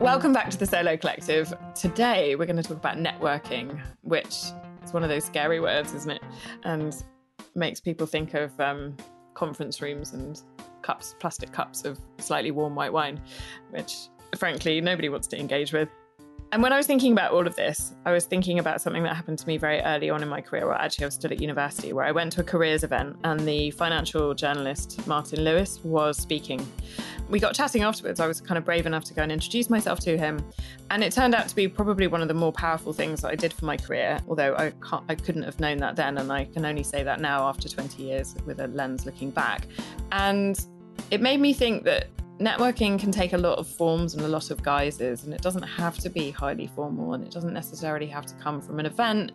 Welcome back to the Solo Collective. Today we're going to talk about networking, which is one of those scary words, isn't it? And makes people think of um, conference rooms and cups, plastic cups of slightly warm white wine, which frankly nobody wants to engage with. And when I was thinking about all of this, I was thinking about something that happened to me very early on in my career. Well, actually, I was still at university, where I went to a careers event and the financial journalist Martin Lewis was speaking. We got chatting afterwards. I was kind of brave enough to go and introduce myself to him. And it turned out to be probably one of the more powerful things that I did for my career, although I, can't, I couldn't have known that then. And I can only say that now after 20 years with a lens looking back. And it made me think that networking can take a lot of forms and a lot of guises, and it doesn't have to be highly formal and it doesn't necessarily have to come from an event.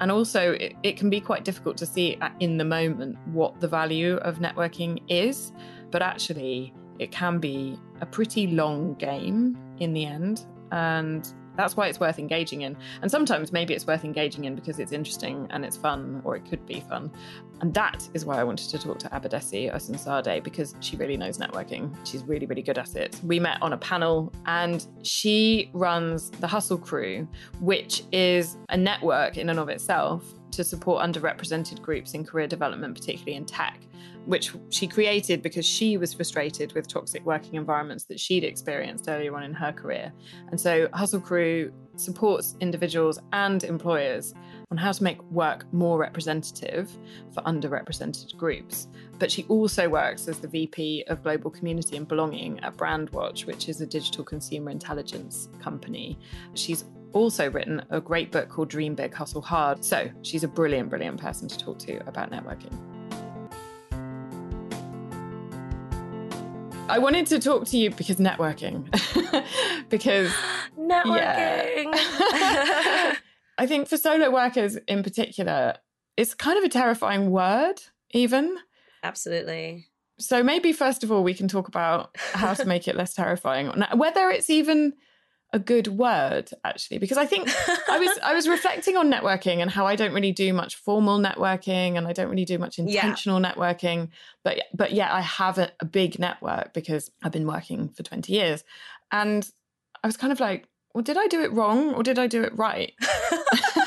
And also, it, it, can be quite difficult to see in the moment what the value of networking is, but actually, it can be a pretty long game in the end. And that's why it's worth engaging in. And sometimes maybe it's worth engaging in because it's interesting and it's fun, or it could be fun. And that is why I wanted to talk to Abadesi Osunsade because she really knows networking. She's really, really good at it. We met on a panel and she runs the Hustle Crew, which is a network in and of itself to support underrepresented groups in career development, particularly in tech which she created because she was frustrated with toxic working environments that she'd experienced earlier on in her career. And so Hustle Crew supports individuals and employers on how to make work more representative for underrepresented groups. But she also works as the VP of Global Community and Belonging at Brandwatch, which is a digital consumer intelligence company. She's also written a great book called Dream Big, Hustle Hard. So she's a brilliant, brilliant person to talk to about networking. I wanted to talk to you because networking. because networking. I think for solo workers in particular, it's kind of a terrifying word, even. Absolutely. So maybe first of all, we can talk about how to make it less terrifying, whether it's even a good word actually because i think i was i was reflecting on networking and how i don't really do much formal networking and i don't really do much intentional yeah. networking but but yeah i have a, a big network because i've been working for 20 years and i was kind of like well did i do it wrong or did i do it right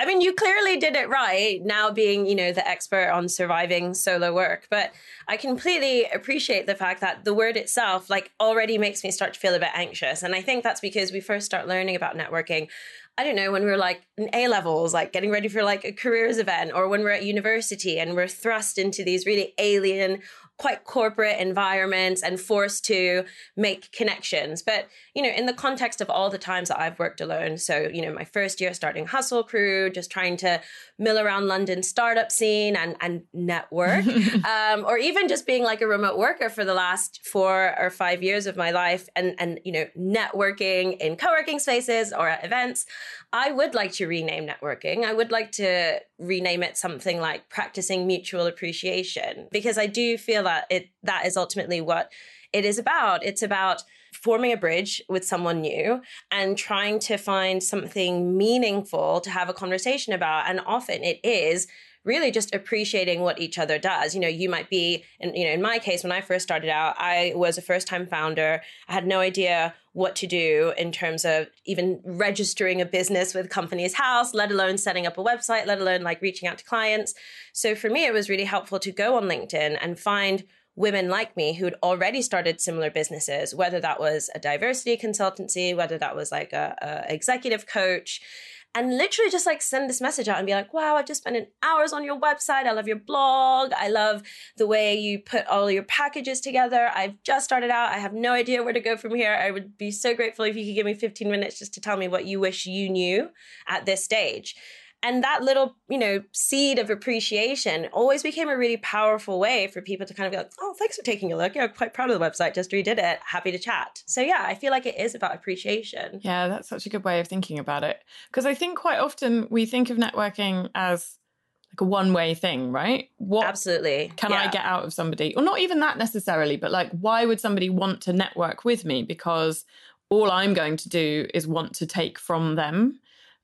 I mean, you clearly did it right now being, you know, the expert on surviving solo work. But I completely appreciate the fact that the word itself, like, already makes me start to feel a bit anxious. And I think that's because we first start learning about networking. I don't know, when we are like in A levels, like getting ready for like a careers event, or when we're at university and we're thrust into these really alien quite corporate environments and forced to make connections. But, you know, in the context of all the times that I've worked alone, so, you know, my first year starting Hustle Crew, just trying to mill around London startup scene and, and network, um, or even just being like a remote worker for the last four or five years of my life and, and, you know, networking in co-working spaces or at events, I would like to rename networking. I would like to rename it something like practicing mutual appreciation because I do feel that it that is ultimately what it is about. It's about forming a bridge with someone new and trying to find something meaningful to have a conversation about. And often it is really just appreciating what each other does. You know, you might be, and you know, in my case, when I first started out, I was a first time founder. I had no idea what to do in terms of even registering a business with Companies House, let alone setting up a website, let alone like reaching out to clients. So for me, it was really helpful to go on LinkedIn and find women like me who'd already started similar businesses, whether that was a diversity consultancy, whether that was like a, a executive coach and literally just like send this message out and be like, wow, I've just spent hours on your website. I love your blog. I love the way you put all your packages together. I've just started out. I have no idea where to go from here. I would be so grateful if you could give me 15 minutes just to tell me what you wish you knew at this stage. And that little, you know, seed of appreciation always became a really powerful way for people to kind of be like, oh, thanks for taking a look. Yeah, quite proud of the website. Just redid it. Happy to chat. So yeah, I feel like it is about appreciation. Yeah, that's such a good way of thinking about it. Because I think quite often we think of networking as like a one way thing, right? What absolutely can yeah. I get out of somebody? Or not even that necessarily, but like, why would somebody want to network with me? Because all I'm going to do is want to take from them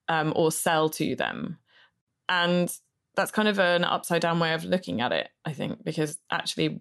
um, or sell to them. And that's kind of an upside down way of looking at it, I think, because actually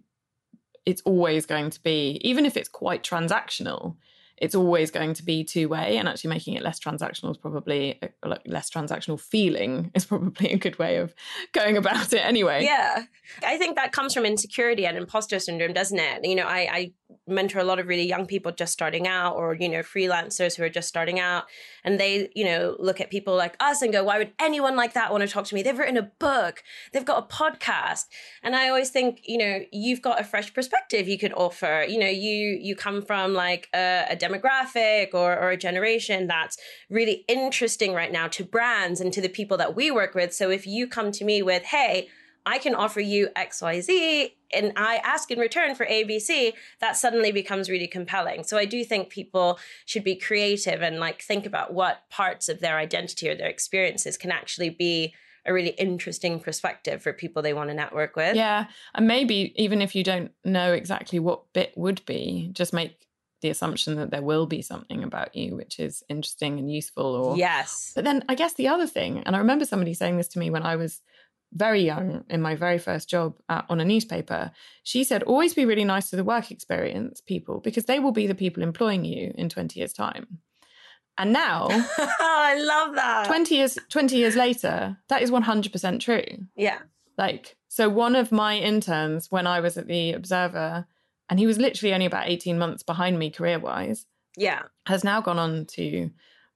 it's always going to be, even if it's quite transactional, it's always going to be two way and actually making it less transactional is probably uh, less transactional feeling is probably a good way of going about it anyway. Yeah. I think that comes from insecurity and imposter syndrome doesn't it? You know i, I mentor a lot of really young people just starting out or you know freelancers who are just starting out and they you know look at people like us and go why would anyone like that want to talk to me? They've written a book. They've got a podcast. And i always think you know you've got a fresh perspective you could offer. You know you you come from like a, a demographic or, or a generation that's really interesting right now to brands and to the people that we work with so if you come to me with hey I can offer you XYZ and I ask in return for ABC, that suddenly becomes really compelling. So I do think people should be creative and like think about what parts of their identity or their experiences can actually be a really interesting perspective for people they want to network with. Yeah. And maybe even if you don't know exactly what bit would be, just make the assumption that there will be something about you which is interesting and useful or Yes. But then I guess the other thing, and I remember somebody saying this to me when I was very young in my very first job at, on a newspaper, she said, always be really nice to the work experience people because they will be the people employing you in 20 years' time. And now, I love that. 20 years 20 years later, that is 100% true. Yeah. Like, so one of my interns when I was at the Observer, and he was literally only about 18 months behind me career wise, yeah, has now gone on to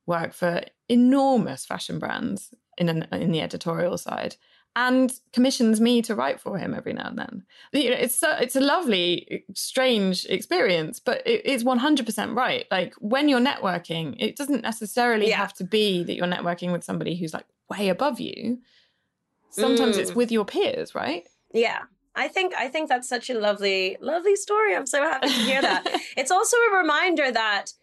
work for enormous fashion brands in an, in the editorial side and commissions me to write for him every now and then. You know, it's so, it's a lovely, strange experience, but it, it's one hundred percent right. Like when you're networking, it doesn't necessarily yeah. have to be that you're networking with somebody who's like way above you. Sometimes mm. it's with your peers, right? Yeah. I think I think that's such a lovely, lovely story. I'm so happy to hear that. it's also a reminder that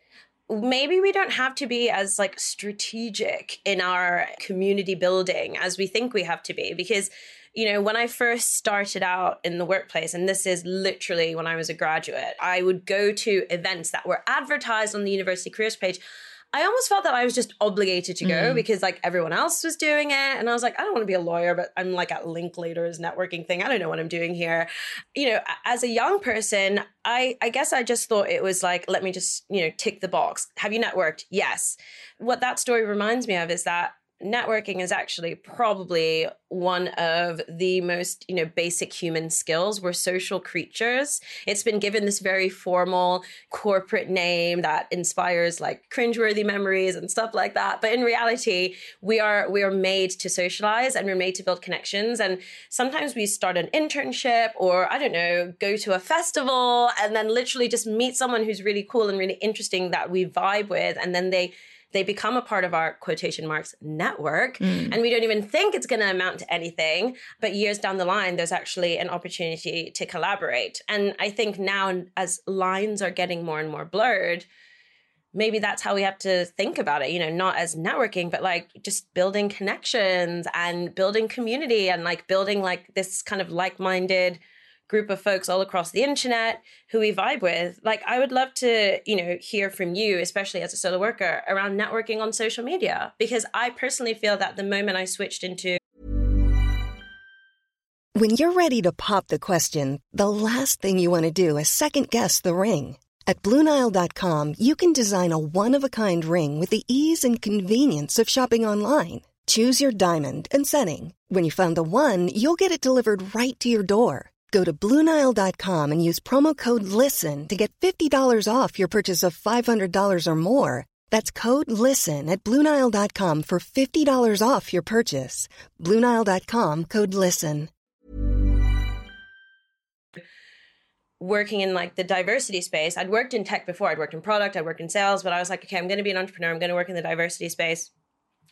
maybe we don't have to be as like strategic in our community building as we think we have to be because you know when i first started out in the workplace and this is literally when i was a graduate i would go to events that were advertised on the university careers page I almost felt that I was just obligated to go mm. because like everyone else was doing it. And I was like, I don't want to be a lawyer, but I'm like at Linklater's networking thing. I don't know what I'm doing here. You know, as a young person, I, I guess I just thought it was like, let me just, you know, tick the box. Have you networked? Yes. What that story reminds me of is that networking is actually probably one of the most you know basic human skills. We're social creatures. It's been given this very formal corporate name that inspires like cringeworthy memories and stuff like that. But in reality we are we are made to socialize and we're made to build connections. And sometimes we start an internship or i don't know go to a festival and then literally just meet someone who's really cool and really interesting that we vibe with. And then they they become a part of our quotation marks network mm. and we don't even think it's going to amount to anything but years down the line there's actually an opportunity to collaborate and i think now as lines are getting more and more blurred maybe that's how we have to think about it you know not as networking but like just building connections and building community and like building like this kind of like-minded group of folks all across the internet who we vibe with. Like, I would love to, you know, hear from you, especially as a solo worker, around networking on social media, because I personally feel that the moment I switched into. When you're ready to pop the question, the last thing you want to do is second guess the ring. At Bluenile.com, you can design a one of a kind ring with the ease and convenience of shopping online. Choose your diamond and setting. When you find the one, you'll get it delivered right to your door. Go to Bluenile.com and use promo code LISTEN to get $50 off your purchase of $500 or more. That's code LISTEN at Bluenile.com for $50 off your purchase. Bluenile.com code LISTEN. Working in like the diversity space, I'd worked in tech before, I'd worked in product, I'd worked in sales, but I was like, okay, I'm going to be an entrepreneur, I'm going to work in the diversity space.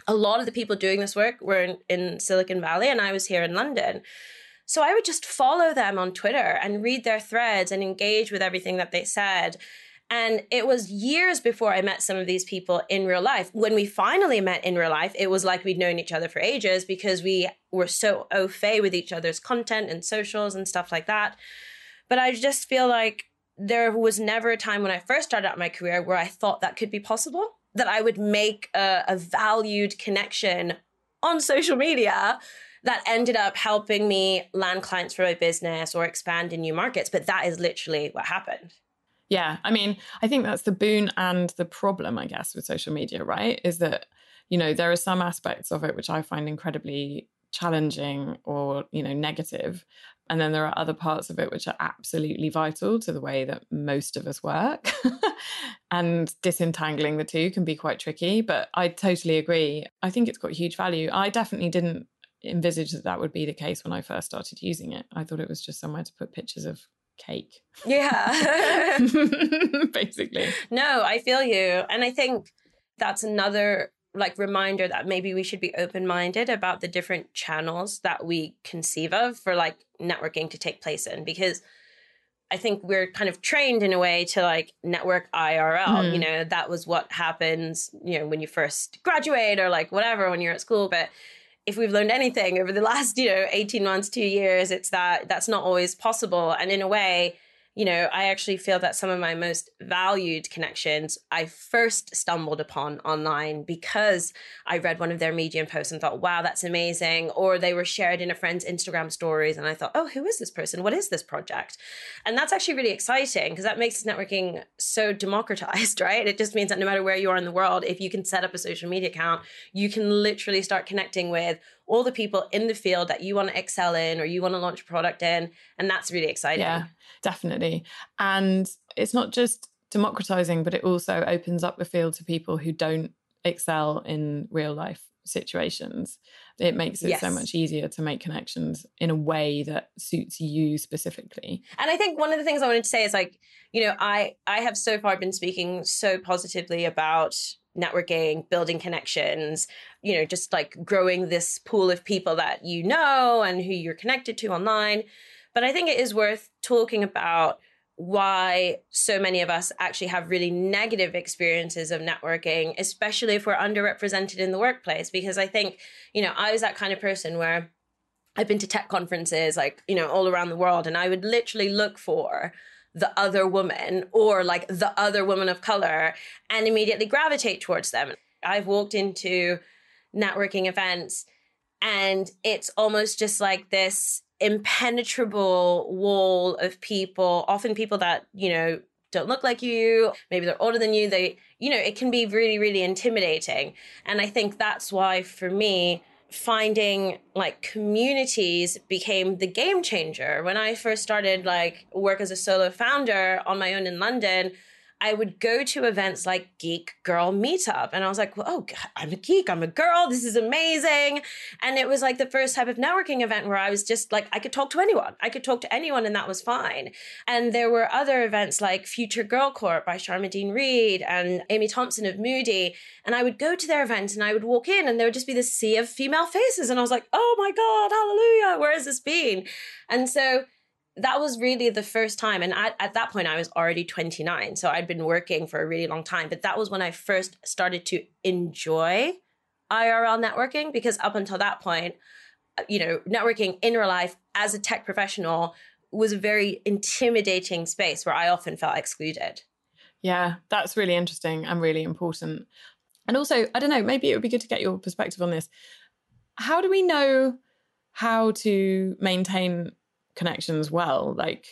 A lot of the people doing this work were in, in Silicon Valley, and I was here in London. So I would just follow them on Twitter and read their threads and engage with everything that they said. And it was years before I met some of these people in real life. When we finally met in real life, it was like we'd known each other for ages because we were so au fait with each other's content and socials and stuff like that. But I just feel like there was never a time when I first started out my career where I thought that could be possible, that I would make a, a valued connection on social media that ended up helping me land clients for my business or expand in new markets. But that is literally what happened. Yeah. I mean, I think that's the boon and the problem, I guess, with social media, right? Is that, you know, there are some aspects of it which I find incredibly challenging or, you know, negative. And then there are other parts of it which are absolutely vital to the way that most of us work. and disentangling the two can be quite tricky. But I totally agree. I think it's got huge value. I definitely didn't envisage that that would be the case when I first started using it. I thought it was just somewhere to put pictures of cake. Yeah. Basically. No, I feel you. And I think that's another like reminder that maybe we should be open-minded about the different channels that we conceive of for like networking to take place in because I think we're kind of trained in a way to like network IRL. Mm. You know, that was what happens, you know, when you first graduate or like whatever when you're at school. But if we've learned anything over the last, you know, 18 months, two years, it's that that's not always possible. And in a way, you know, I actually feel that some of my most valued connections I first stumbled upon online because I read one of their Medium posts and thought, wow, that's amazing. Or they were shared in a friend's Instagram stories and I thought, oh, who is this person? What is this project? And that's actually really exciting because that makes networking so democratized, right? It just means that no matter where you are in the world, if you can set up a social media account, you can literally start connecting with all the people in the field that you want to excel in or you want to launch a product in. And that's really exciting. Yeah, definitely. And it's not just democratizing, but it also opens up the field to people who don't excel in real life situations. It makes it yes. so much easier to make connections in a way that suits you specifically. And I think one of the things I wanted to say is like, you know, I I have so far been speaking so positively about networking, building connections, you know, just like growing this pool of people that you know and who you're connected to online. But I think it is worth talking about why so many of us actually have really negative experiences of networking, especially if we're underrepresented in the workplace. Because I think, you know, I was that kind of person where I've been to tech conferences, like, you know, all around the world, and I would literally look for the other woman or like the other woman of color and immediately gravitate towards them. I've walked into networking events and it's almost just like this impenetrable wall of people, often people that, you know, don't look like you, maybe they're older than you. They, you know, it can be really, really intimidating. And I think that's why for me, finding like communities became the game changer. When I first started like work as a solo founder on my own in London, I would go to events like Geek Girl Meetup. And I was like, oh, I'm a geek. I'm a girl. This is amazing. And it was like the first type of networking event where I was just like, I could talk to anyone. I could talk to anyone, and that was fine. And there were other events like Future Girl Corp by Sharmadean Reid and Amy Thompson of Moody. And I would go to their events and I would walk in, and there would just be this sea of female faces. And I was like, oh my God, hallelujah. Where has this been? And so, that was really the first time and I, at that point i was already 29 so i'd been working for a really long time but that was when i first started to enjoy irl networking because up until that point you know networking in real life as a tech professional was a very intimidating space where i often felt excluded. Yeah that's really interesting and really important. And also i don't know maybe it would be good to get your perspective on this. How do we know how to maintain connections well like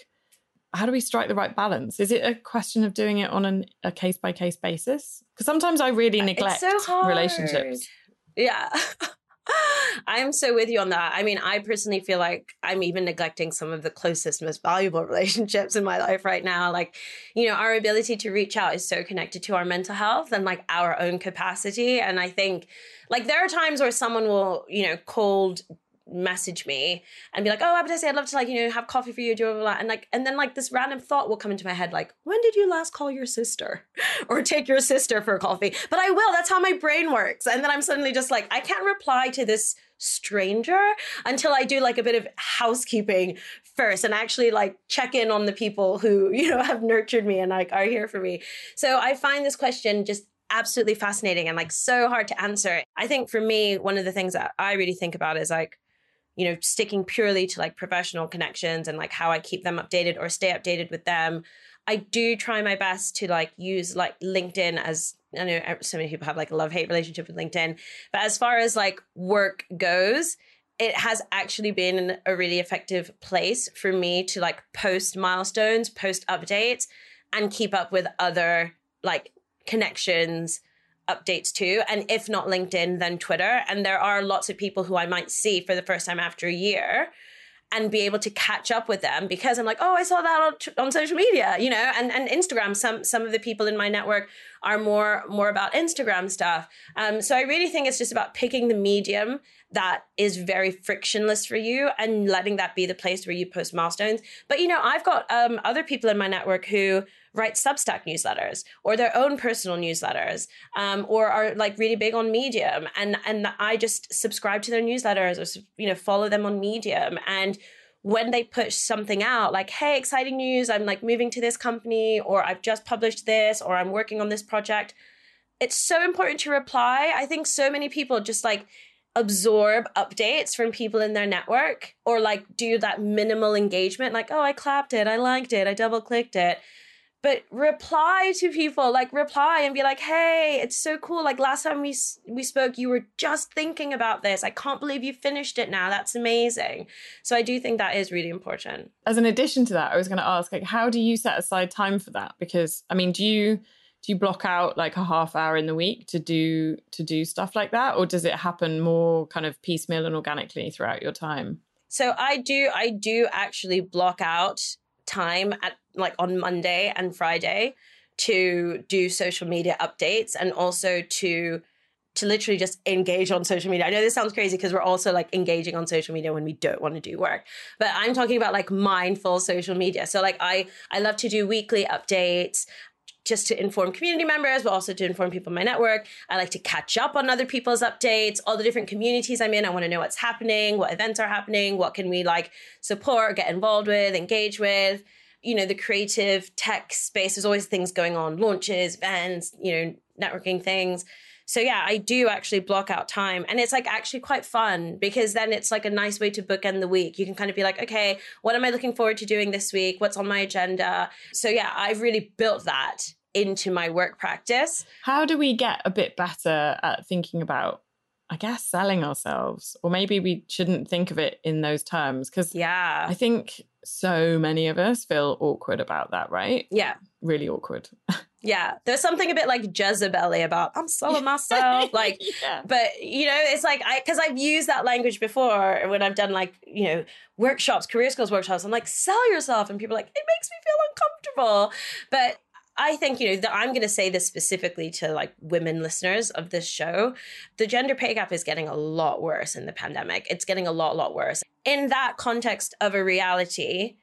how do we strike the right balance is it a question of doing it on an, a case by case basis because sometimes i really uh, neglect so relationships yeah I'm so with you on that. I mean, I personally feel like I'm even neglecting some of the closest, most valuable relationships in my life right now. Like, you know, our ability to reach out is so connected to our mental health and like our own capacity. And I think, like, there are times where someone will, you know, cold message me and be like, "Oh, Abadesi, I'd love to like you know have coffee for you," blah, blah, blah. and like, and then like this random thought will come into my head, like, "When did you last call your sister, or take your sister for coffee?" But I will. That's how my brain works. And then I'm suddenly just like, I can't reply to this stranger until I do like a bit of housekeeping first and actually like check in on the people who you know have nurtured me and like are here for me. So I find this question just absolutely fascinating and like so hard to answer. I think for me, one of the things that I really think about is like you know, sticking purely to like professional connections and like how I keep them updated or stay updated with them. I do try my best to like use like LinkedIn as I know uh, so many people have like a love hate relationship with LinkedIn, but as far as like work goes, it has actually been a really effective place for me to like post milestones, post updates, and keep up with other like connections updates too and if not linkedin then twitter and there are lots of people who i might see for the first time after a year and be able to catch up with them because I'm like, oh, I saw that on, on social media, you know, and, and Instagram. Some some of the people in my network are more more about Instagram stuff. Um, so I really think it's just about picking the medium that is very frictionless for you and letting that be the place where you post milestones. But you know, I've got um, other people in my network who write Substack newsletters or their own personal newsletters, um, or are like really big on Medium, and and I just subscribe to their newsletters or you know follow them on Medium and when they push something out like hey exciting news i'm like moving to this company or i've just published this or i'm working on this project it's so important to reply. I think so many people just like absorb updates from people in their network or like do that minimal engagement like oh i clapped it i liked it i double clicked it but reply to people like reply and be like hey it's so cool. Like last time we we spoke you were just thinking about this. I can't believe you finished it now. That's amazing. So i do think that is really important. As an addition to that i was going to ask like how do you set aside time for that? Because i mean do you do you block out like a half hour in the week to do to do stuff like that? Or does it happen more kind of piecemeal and organically throughout your time? So i do i do actually block out time at like on monday and friday to do social media updates and also to to literally just engage on social media. I know this sounds crazy because we're also like engaging on social media when we don't want to do work. But I'm talking about like mindful social media. So like I I love to do weekly updates just to inform community members, but also to inform people in my network. I like to catch up on other people's updates, all the different communities I'm in. I want to know what's happening, what events are happening, what can we like support, get involved with, engage with. You know, the creative tech space, there's always things going on, launches, events, you know, networking things. So yeah, I do actually block out time and it's like actually quite fun because then it's like a nice way to bookend the week. You can kind of be like, okay, what am I looking forward to doing this week? What's on my agenda? So yeah, I've really built that into my work practice. How do we get a bit better at thinking about I guess selling ourselves, or maybe we shouldn't think of it in those terms because yeah, I think so many of us feel awkward about that, right? Yeah, really awkward. yeah, there's something a bit like Jezebel about I'm selling myself, like, yeah. but you know, it's like I because I've used that language before when I've done like you know workshops, career skills workshops. I'm like, sell yourself, and people are like, it makes me feel uncomfortable, but I think, you know, that I'm going to say this specifically to like women listeners of this show. The gender pay gap is getting a lot worse in the pandemic. It's getting a lot, lot worse. In that context of a reality,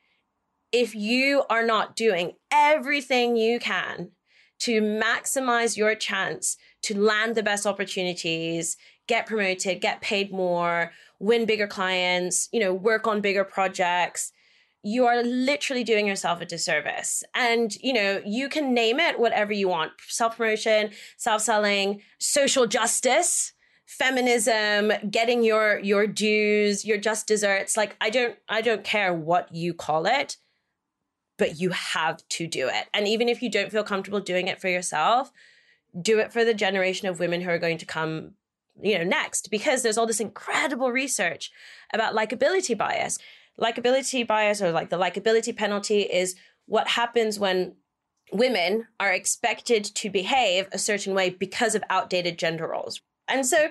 if you are not doing everything you can to maximize your chance to land the best opportunities, get promoted, get paid more, win bigger clients, you know, work on bigger projects, you are literally doing yourself a disservice. And, you know, you can name it whatever you want. Self promotion, self selling, social justice feminism getting your your dues your just desserts. Like i don't i don't care what you call it but you have to do it. And even if you don't feel comfortable doing it for yourself do it for the generation of women who are going to come you know next. Because there's all this incredible research about likability bias likability bias or like the likability penalty is what happens when women are expected to behave a certain way because of outdated gender roles. And so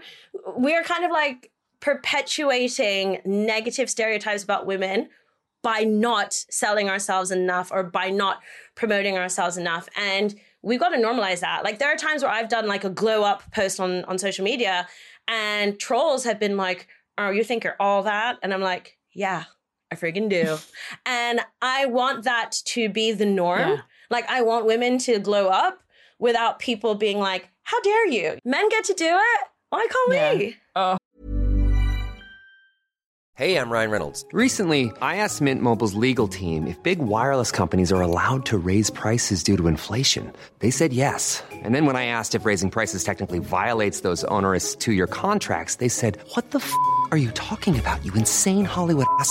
we're kind of like perpetuating negative stereotypes about women by not selling ourselves enough or by not promoting ourselves enough. And we've got to normalize that. Like there are times where I've done like a glow up post on, on social media and trolls have been like, oh, you think you're all that? And I'm like, yeah, I freaking do. and I want that to be the norm. Yeah. Like, I want women to glow up without people being like, how dare you? Men get to do it. Why can't yeah. we? Oh. Hey, I'm Ryan Reynolds. Recently, I asked Mint Mobile's legal team if big wireless companies are allowed to raise prices due to inflation. They said yes. And then when I asked if raising prices technically violates those onerous two year contracts, they said, What the f are you talking about, you insane Hollywood ass?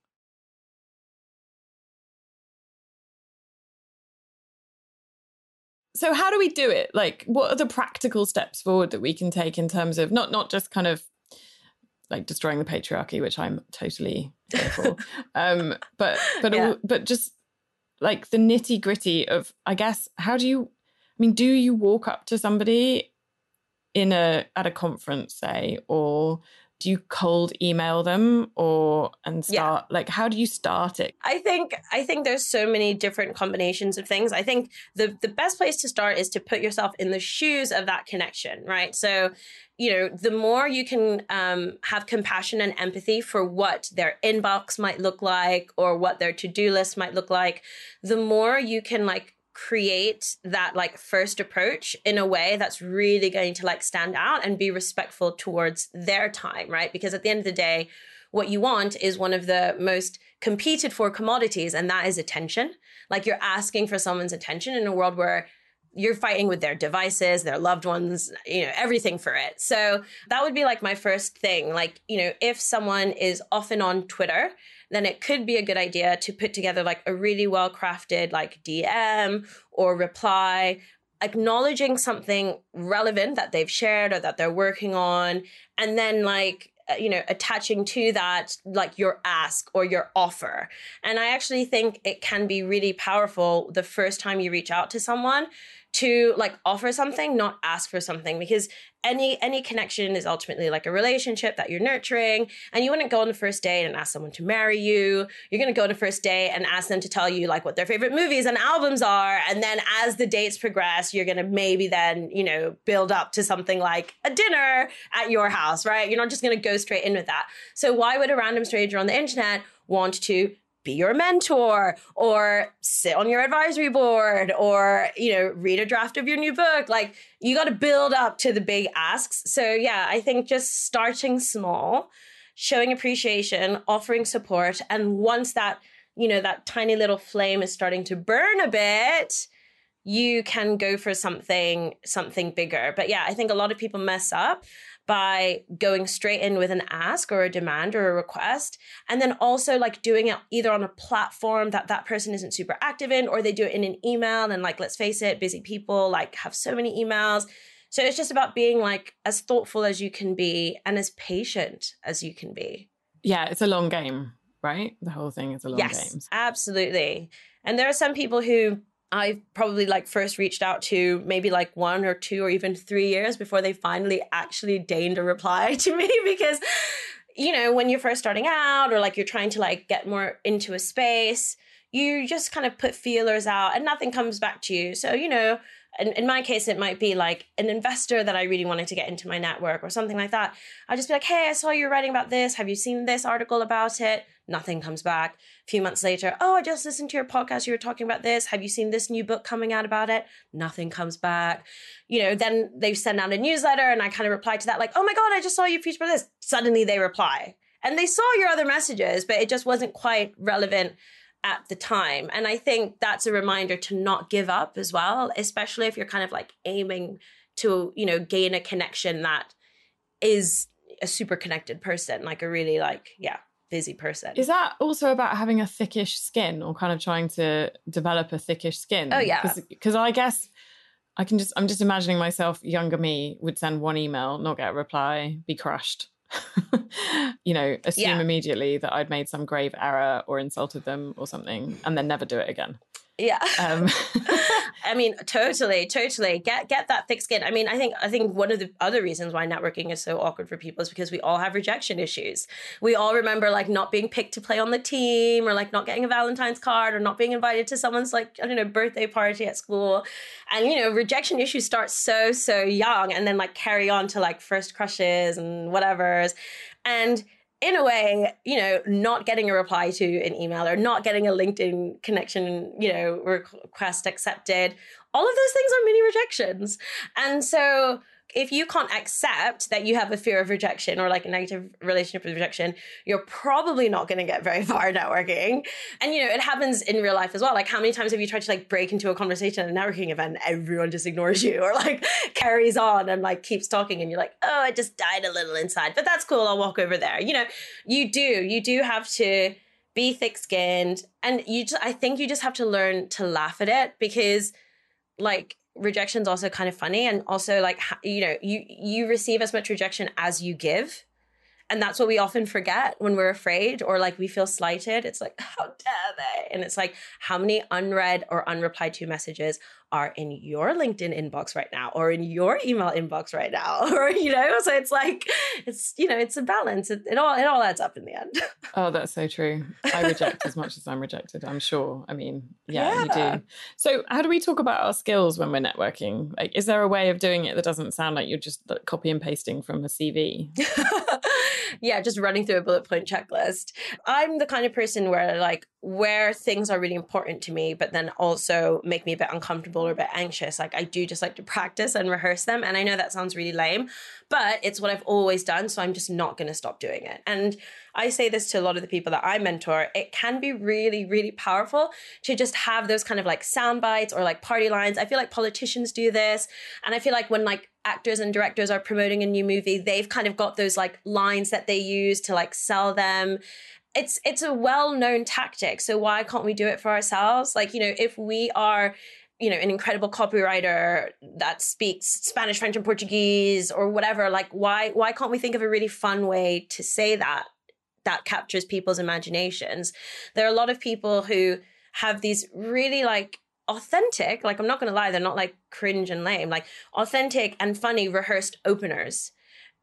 So how do we do it? Like what are the practical steps forward that we can take in terms of not not just kind of like destroying the patriarchy, which I'm totally here for. um, but but Yeah. all, but just like the nitty gritty of, I guess, how do you? I mean, do you walk up to somebody in a at a conference, say, or do you cold email them, or and Yeah. start like how do you start it? I think I think there's so many different combinations of things. I think the the best place to start is to put yourself in the shoes of that connection, right? So, you know, the more you can um, have compassion and empathy for what their inbox might look like or what their to do list might look like, the more you can like create that like first approach in a way that's really going to like stand out and be respectful towards their time, right? Because at the end of the day, what you want is one of the most competed for commodities, and that is attention. Like you're asking for someone's attention in a world where you're fighting with their devices, their loved ones, you know, everything for it. So that would be like my first thing. Like, you know, if someone is often on Twitter, then it could be a good idea to put together like a really well crafted like DM or reply acknowledging something relevant that they've shared or that they're working on and then like uh, you know attaching to that like your ask or your offer. And i actually think it can be really powerful the first time you reach out to someone to like offer something not ask for something because any any connection is ultimately like a relationship that you're nurturing and you wouldn't go on the first date and ask someone to marry you. You're going to go on the first date and ask them to tell you like what their favorite movies and albums are and then as the dates progress you're going to maybe then you know build up to something like a dinner at your house right? You're not just going to go straight in with that. So why would a random stranger on the internet want to be your mentor or sit on your advisory board or you know read a draft of your new book. Like you got to build up to the big asks. So yeah i think just starting small showing appreciation offering support and once that you know that tiny little flame is starting to burn a bit you can go for something something bigger. But yeah i think a lot of people mess up by going straight in with an ask or a demand or a request and then also like doing it either on a platform that that person isn't super active in or they do it in an email and like let's face it busy people like have so many emails so it's just about being like as thoughtful as you can be and as patient as you can be Yeah, it's a long game, right? The whole thing is a long yes game. absolutely and there are some people who I've probably like first reached out to maybe like one or two or even three years before they finally actually deigned a reply to me because you know when you're first starting out or like you're trying to like get more into a space you just kind of put feelers out and nothing comes back to you. So you know in, in my case it might be like an investor that i really wanted to get into my network or something like that. I'll just be like hey i saw you writing about this. Have you seen this article about it? Nothing comes back. A few months later oh i just listened to your podcast. You were talking about this. Have you seen this new book coming out about it? Nothing comes back. You know then they send out a newsletter and i kind of reply to that like oh my god i just saw you feature about this. Suddenly they reply. And they saw your other messages but it just wasn't quite relevant at the time and i think that's a reminder to not give up as well especially if you're kind of like aiming to you know gain a connection that is a super connected person like a really like yeah busy person Is that also about having a thickish skin or kind of trying to develop a thickish skin? Oh, yeah. Because I guess I can just, I'm just imagining myself, younger me would send one email, not get a reply, be crushed. you know, assume Yeah. immediately that I'd made some grave error or insulted them or something and then never do it again. Yeah. Um. I mean, totally, totally. Get get that thick skin. I mean, I think I think one of the other reasons why networking is so awkward for people is because we all have rejection issues. We all remember like not being picked to play on the team or like not getting a Valentine's card or not being invited to someone's like, I don't know, birthday party at school. And you know, rejection issues start so, so young and then like carry on to like first crushes and whatever's. And in a way, you know, not getting a reply to an email or not getting a LinkedIn connection, you know, request accepted, all of those things are mini rejections. And so if you can't accept that you have a fear of rejection or like a negative relationship with rejection, you're probably not going to get very far networking. And you know, it happens in real life as well. Like how many times have you tried to like break into a conversation at a networking event everyone just ignores you or like carries on and like keeps talking and you're like, "Oh, I just died a little inside." But that's cool. I'll walk over there. You know, you do. You do have to be thick-skinned and you just I think you just have to learn to laugh at it because like rejection's also kind of funny and also like you know you you receive as much rejection as you give and that's what we often forget when we're afraid or like we feel slighted. It's like how dare they? And it's like how many unread or unreplied to messages are in your LinkedIn inbox right now or in your email inbox right now? Or you know so it's like it's you know it's a balance. It, it all it all adds up in the end. Oh that's so true. I reject as much as I'm rejected I'm sure. I mean yeah, yeah, you do. So how do we talk about our skills when we're networking? Like is there a way of doing it that doesn't sound like you're just copy and pasting from a CV yeah just running through a bullet point checklist. I'm the kind of person where like where things are really important to me but then also make me a bit uncomfortable or a bit anxious, like I do just like to practice and rehearse them. And I know that sounds really lame, but it's what I've always done. So I'm just not going to stop doing it. And I say this to a lot of the people that I mentor. It can be really, really powerful to just have those kind of like sound bites or like party lines. I feel like politicians do this. And I feel like when like actors and directors are promoting a new movie, they've kind of got those like lines that they use to like sell them it's it's a well-known tactic. So why can't we do it for ourselves? Like you know if we are you know an incredible copywriter that speaks spanish french and portuguese or whatever like why why can't we think of a really fun way to say that that captures people's imaginations? There are a lot of people who have these really like authentic like i'm not going to lie they're not like cringe and lame like authentic and funny rehearsed openers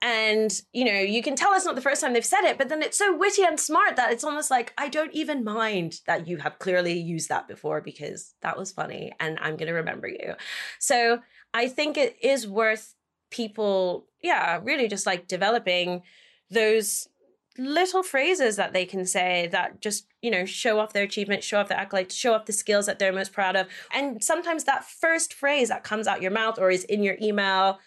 and, you know, you can tell it's not the first time they've said it, but then it's so witty and smart that it's almost like, I don't even mind that you have clearly used that before because that was funny and I'm going to remember you. So I think it is worth people, yeah, really just like developing those little phrases that they can say that just you know show off their achievements show off their accolades show off the skills that they're most proud of and sometimes that first phrase that comes out your mouth or is in your email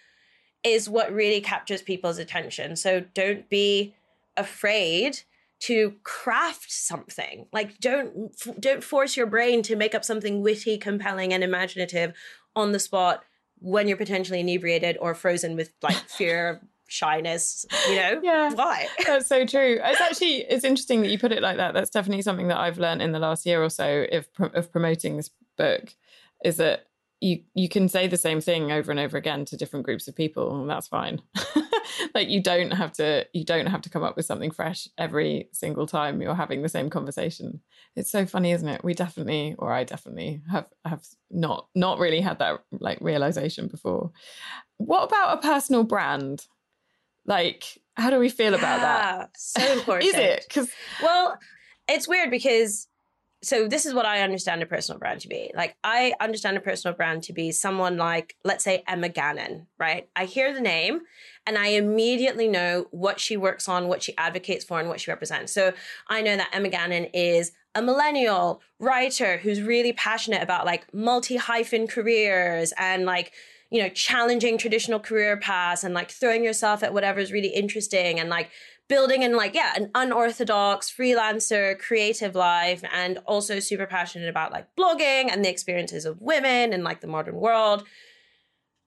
is what really captures people's attention. So don't be afraid to craft something. Like don't don't force your brain to make up something witty, compelling and imaginative on the spot when you're potentially inebriated or frozen with like fear shyness you know? Yeah. Why? That's so true. It's actually it's interesting that you put it like that. That's definitely something that i've learned in the last year or so of, of promoting this book is that you you can say the same thing over and over again to different groups of people and that's fine. Like you don't have to you don't have to come up with something fresh every single time you're having the same conversation. It's so funny isn't it? We definitely or i definitely have have not not really had that like realization before. What about a personal brand? Like how do we feel about yeah, that so important is it? because well it's weird because so this is what I understand a personal brand to be. Like I understand a personal brand to be someone like, let's say Emma Gannon, right? I hear the name and I immediately know what she works on, what she advocates for, and what she represents. So I know that Emma Gannon is a millennial writer who's really passionate about like multi hyphen careers and like you know challenging traditional career paths and like throwing yourself at whatever is really interesting and like building in like yeah an unorthodox freelancer creative life and also super passionate about like blogging and the experiences of women and like the modern world.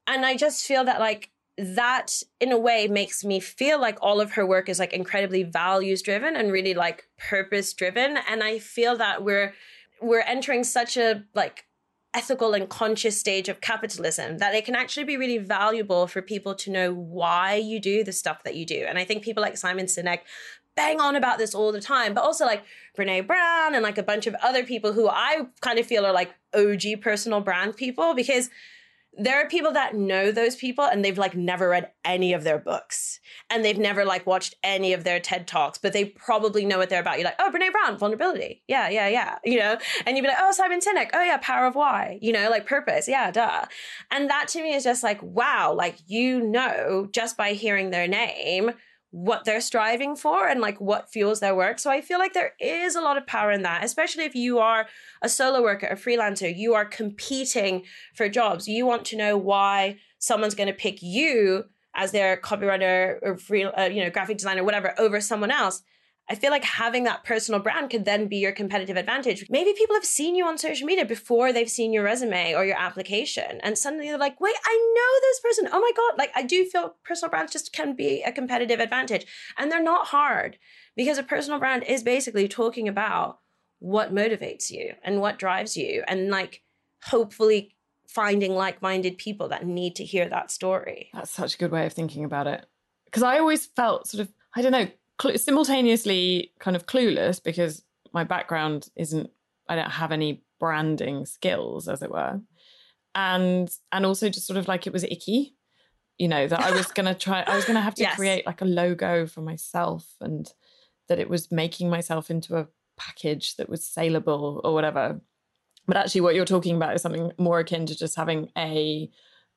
And i just feel that like that in a way makes me feel like all of her work is like incredibly values driven and really like purpose driven and i feel that we're we're entering such a like ethical and conscious stage of capitalism that it can actually be really valuable for people to know why you do the stuff that you do. And I think people like Simon Sinek bang on about this all the time, but also like Brene Brown and like a bunch of other people who I kind of feel are like OG personal brand people because there are people that know those people and they've like never read any of their books and they've never like watched any of their TED Talks, but they probably know what they're about. You're like, oh, Brene Brown, vulnerability. Yeah, yeah, yeah. You know, and you'd be like, oh, Simon Sinek. Oh, yeah, power of why. You know, like purpose. Yeah, duh. And that to me is just like, wow, like you know, just by hearing their name, what they're striving for and like what fuels their work. So I feel like there is a lot of power in that, especially if you are a solo worker, a freelancer, you are competing for jobs. You want to know why someone's going to pick you as their copywriter or free, uh, you know, graphic designer, whatever, over someone else. I feel like having that personal brand could then be your competitive advantage. Maybe people have seen you on social media before they've seen your resume or your application. And suddenly they're like, wait, I know this person. Oh my God. Like, I do feel personal brands just can be a competitive advantage. And they're not hard because a personal brand is basically talking about what motivates you and what drives you. And like, hopefully finding like minded people that need to hear that story. That's such a good way of thinking about it. Because I always felt sort of, I don't know, cl- simultaneously kind of clueless because my background isn't I don't have any branding skills as it were. And and also just sort of like it was icky you know that I was going to try I was going to have to yes. create like a logo for myself and that it was making myself into a package that was saleable or whatever. But actually what you're talking about is something more akin to just having a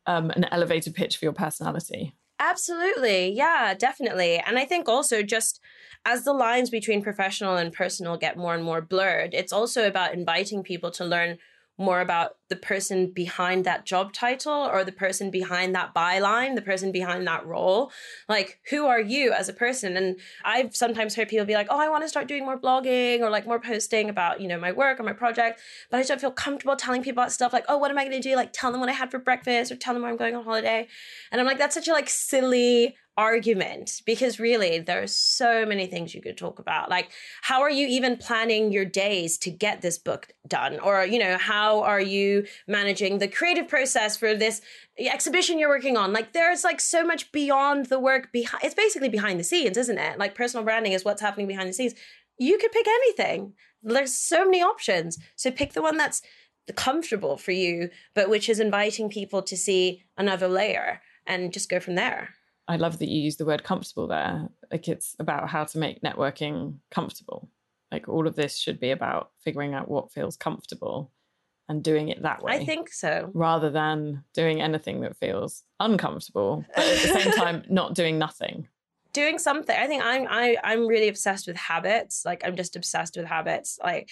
um, an elevator pitch for your personality Absolutely. Yeah, definitely. And I think also just as the lines between professional and personal get more and more blurred, it's also about inviting people to learn more about the person behind that job title or the person behind that byline, the person behind that role. Like, who are you as a person? And I've sometimes heard people be like, oh, I want to start doing more blogging or like more posting about, you know, my work or my project, but I don't feel comfortable telling people about stuff like, oh, what am I going to do? Like, tell them what I had for breakfast or tell them where I'm going on holiday. And I'm like, that's such a like silly argument because really there are so many things you could talk about. Like how are you even planning your days to get this book done? Or you know how are you managing the creative process for this exhibition you're working on? Like there's like so much beyond the work behind it's basically behind the scenes isn't it? Like personal branding is what's happening behind the scenes. You could pick anything. There's so many options. So pick the one that's comfortable for you but which is inviting people to see another layer and just go from there I love that you use the word comfortable there. Like it's about how to make networking comfortable. Like all of this should be about figuring out what feels comfortable and doing it that way. I think so. Rather than doing anything that feels uncomfortable, but at the same time not doing nothing. Doing something. I think I'm I I'm really obsessed with habits. Like I'm just obsessed with habits. Like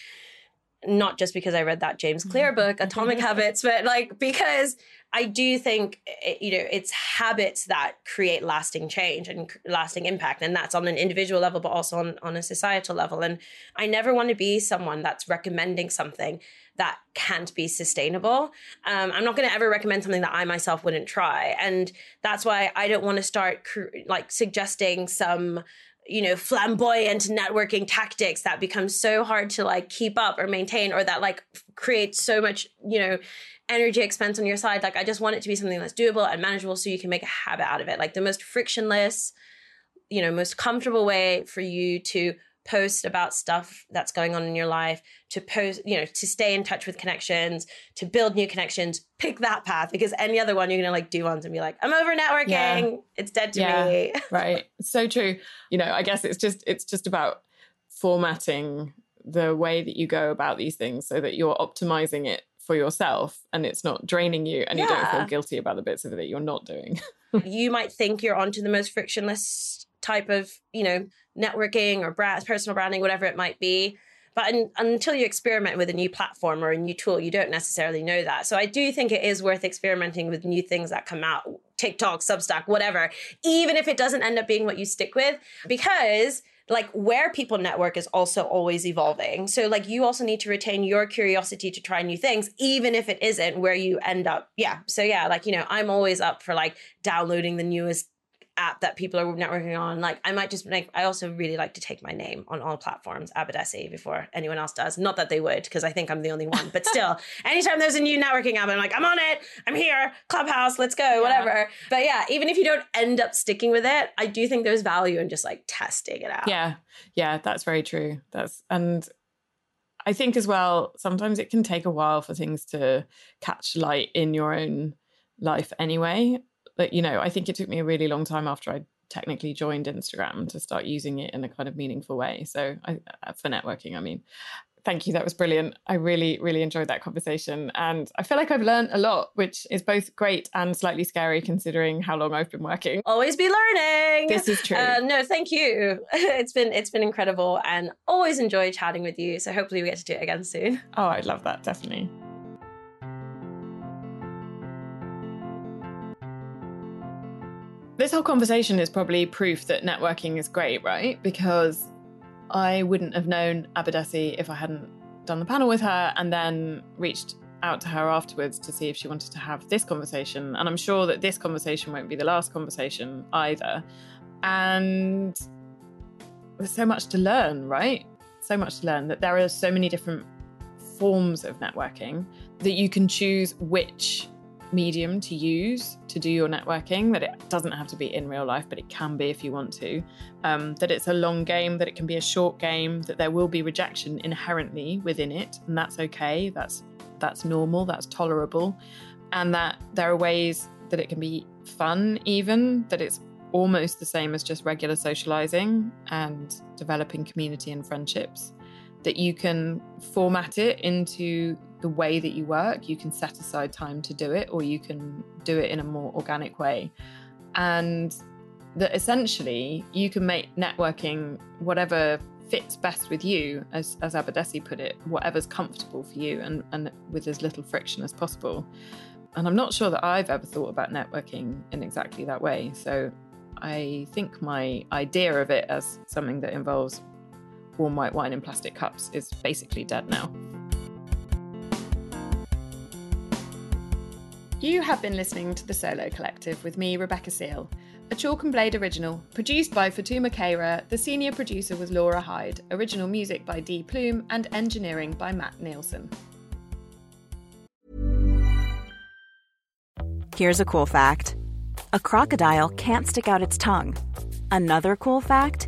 not just because I read that James Clear book, Atomic Habits, but like because I do think it, eh, you know it's habits that create lasting change and lasting impact, and that's on an individual level, but also on on a societal level. And I never want to be someone that's recommending something that can't be sustainable. Um, I'm not going to ever recommend something that I myself wouldn't try, and that's why I don't want to start cr- like suggesting some you know flamboyant networking tactics that become so hard to like keep up or maintain or that like create so much you know energy expense on your side like i just want it to be something that's doable and manageable so you can make a habit out of it. Like the most frictionless you know most comfortable way for you to post about stuff that's going on in your life to post you know to stay in touch with connections to build new connections pick that path because any other one you're gonna like do once and be like i'm over networking. Yeah. it's dead to yeah, me. Right. So true. You know i guess it's just it's just about formatting the way that you go about these things so that you're optimizing it for yourself and it's not draining you and yeah. you don't feel guilty about the bits of it that you're not doing. You might think you're onto the most frictionless type of you know networking or brand, personal branding, whatever it might be. But un- until you experiment with a new platform or a new tool, you don't necessarily know that. So I do think it is worth experimenting with new things that come out TikTok, Substack, whatever, even if it doesn't end up being what you stick with, because like where people network is also always evolving. So like you also need to retain your curiosity to try new things, even if it isn't where you end up. Yeah. So yeah, like, you know, I'm always up for like downloading the newest app that people are networking on. Like I might just like I also really like to take my name on all platforms, Abadesi, before anyone else does. Not that they would, because I think I'm the only one. But still, anytime there's a new networking app, I'm like, I'm on it, I'm here, Clubhouse, let's go, whatever. But yeah, even if you don't end up sticking with it, I do think there's value in just like testing it out. Yeah. Yeah, that's very true. That's and I think as well, sometimes it can take a while for things to catch light in your own life anyway. But, you know, I think it took me a really long time after I technically joined Instagram to start using it in a kind of meaningful way. So, I, uh, for networking, I mean, thank you. That was brilliant. I really, really enjoyed that conversation. And I feel like I've learned a lot, which is both great and slightly scary considering how long I've been working. Always be learning. This is true. Uh, no, thank you. It's been it's been incredible and always enjoy chatting with you. So hopefully we get to do it again soon. Oh, I'd love that, definitely. This whole conversation is probably proof that networking is great, right? Because I wouldn't have known Abadesi if I hadn't done the panel with her and then reached out to her afterwards to see if she wanted to have this conversation. And I'm sure that this conversation won't be the last conversation either. And there's so much to learn, right? So much to learn that there are so many different forms of networking that you can choose which medium to use to do your networking, that it doesn't have to be in real life, but it can be if you want to. Um, that it's a long game, that it can be a short game, that there will be rejection inherently within it, and that's okay. That's that's normal, that's tolerable. And that there are ways that it can be fun, even, that it's almost the same as just regular socializing and developing community and friendships. That you can format it into the way that you work. You can set aside time to do it, or you can do it in a more organic way. And that essentially you can make networking whatever fits best with you, as, as Abadesi put it, whatever's comfortable for you and, and with as little friction as possible. And I'm not sure that I've ever thought about networking in exactly that way. So I think my idea of it as something that involves warm white wine in plastic cups is basically dead now. You have been listening to The Solo Collective with me, Rebecca Seal, a Chalk and Blade original, produced by Fatuma Kera, the senior producer was Laura Hyde, original music by Dee Plume, and engineering by Matt Nielsen. Here's a cool fact a crocodile can't stick out its tongue. Another cool fact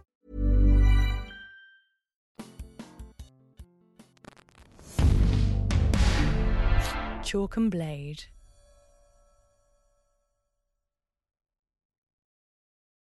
Chalk and Blade.